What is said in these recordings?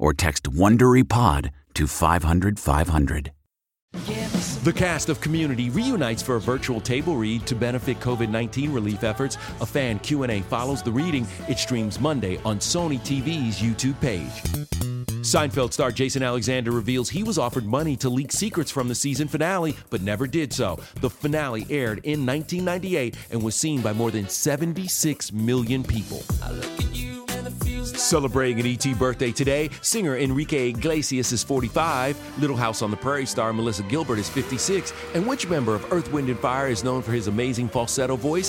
or text WonderyPod to 500 500. The cast of Community reunites for a virtual table read to benefit COVID-19 relief efforts. A fan Q&A follows the reading. It streams Monday on Sony TV's YouTube page. Seinfeld star Jason Alexander reveals he was offered money to leak secrets from the season finale, but never did so. The finale aired in 1998 and was seen by more than 76 million people. Celebrating an ET birthday today, singer Enrique Iglesias is 45, Little House on the Prairie star Melissa Gilbert is 56, and which member of Earth, Wind, and Fire is known for his amazing falsetto voice?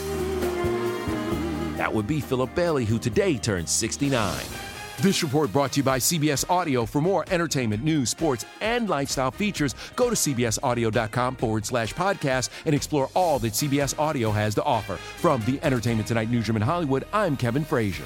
That would be Philip Bailey, who today turns 69. This report brought to you by CBS Audio. For more entertainment, news, sports, and lifestyle features, go to cbsaudio.com forward slash podcast and explore all that CBS Audio has to offer. From the Entertainment Tonight newsroom in Hollywood, I'm Kevin Frazier.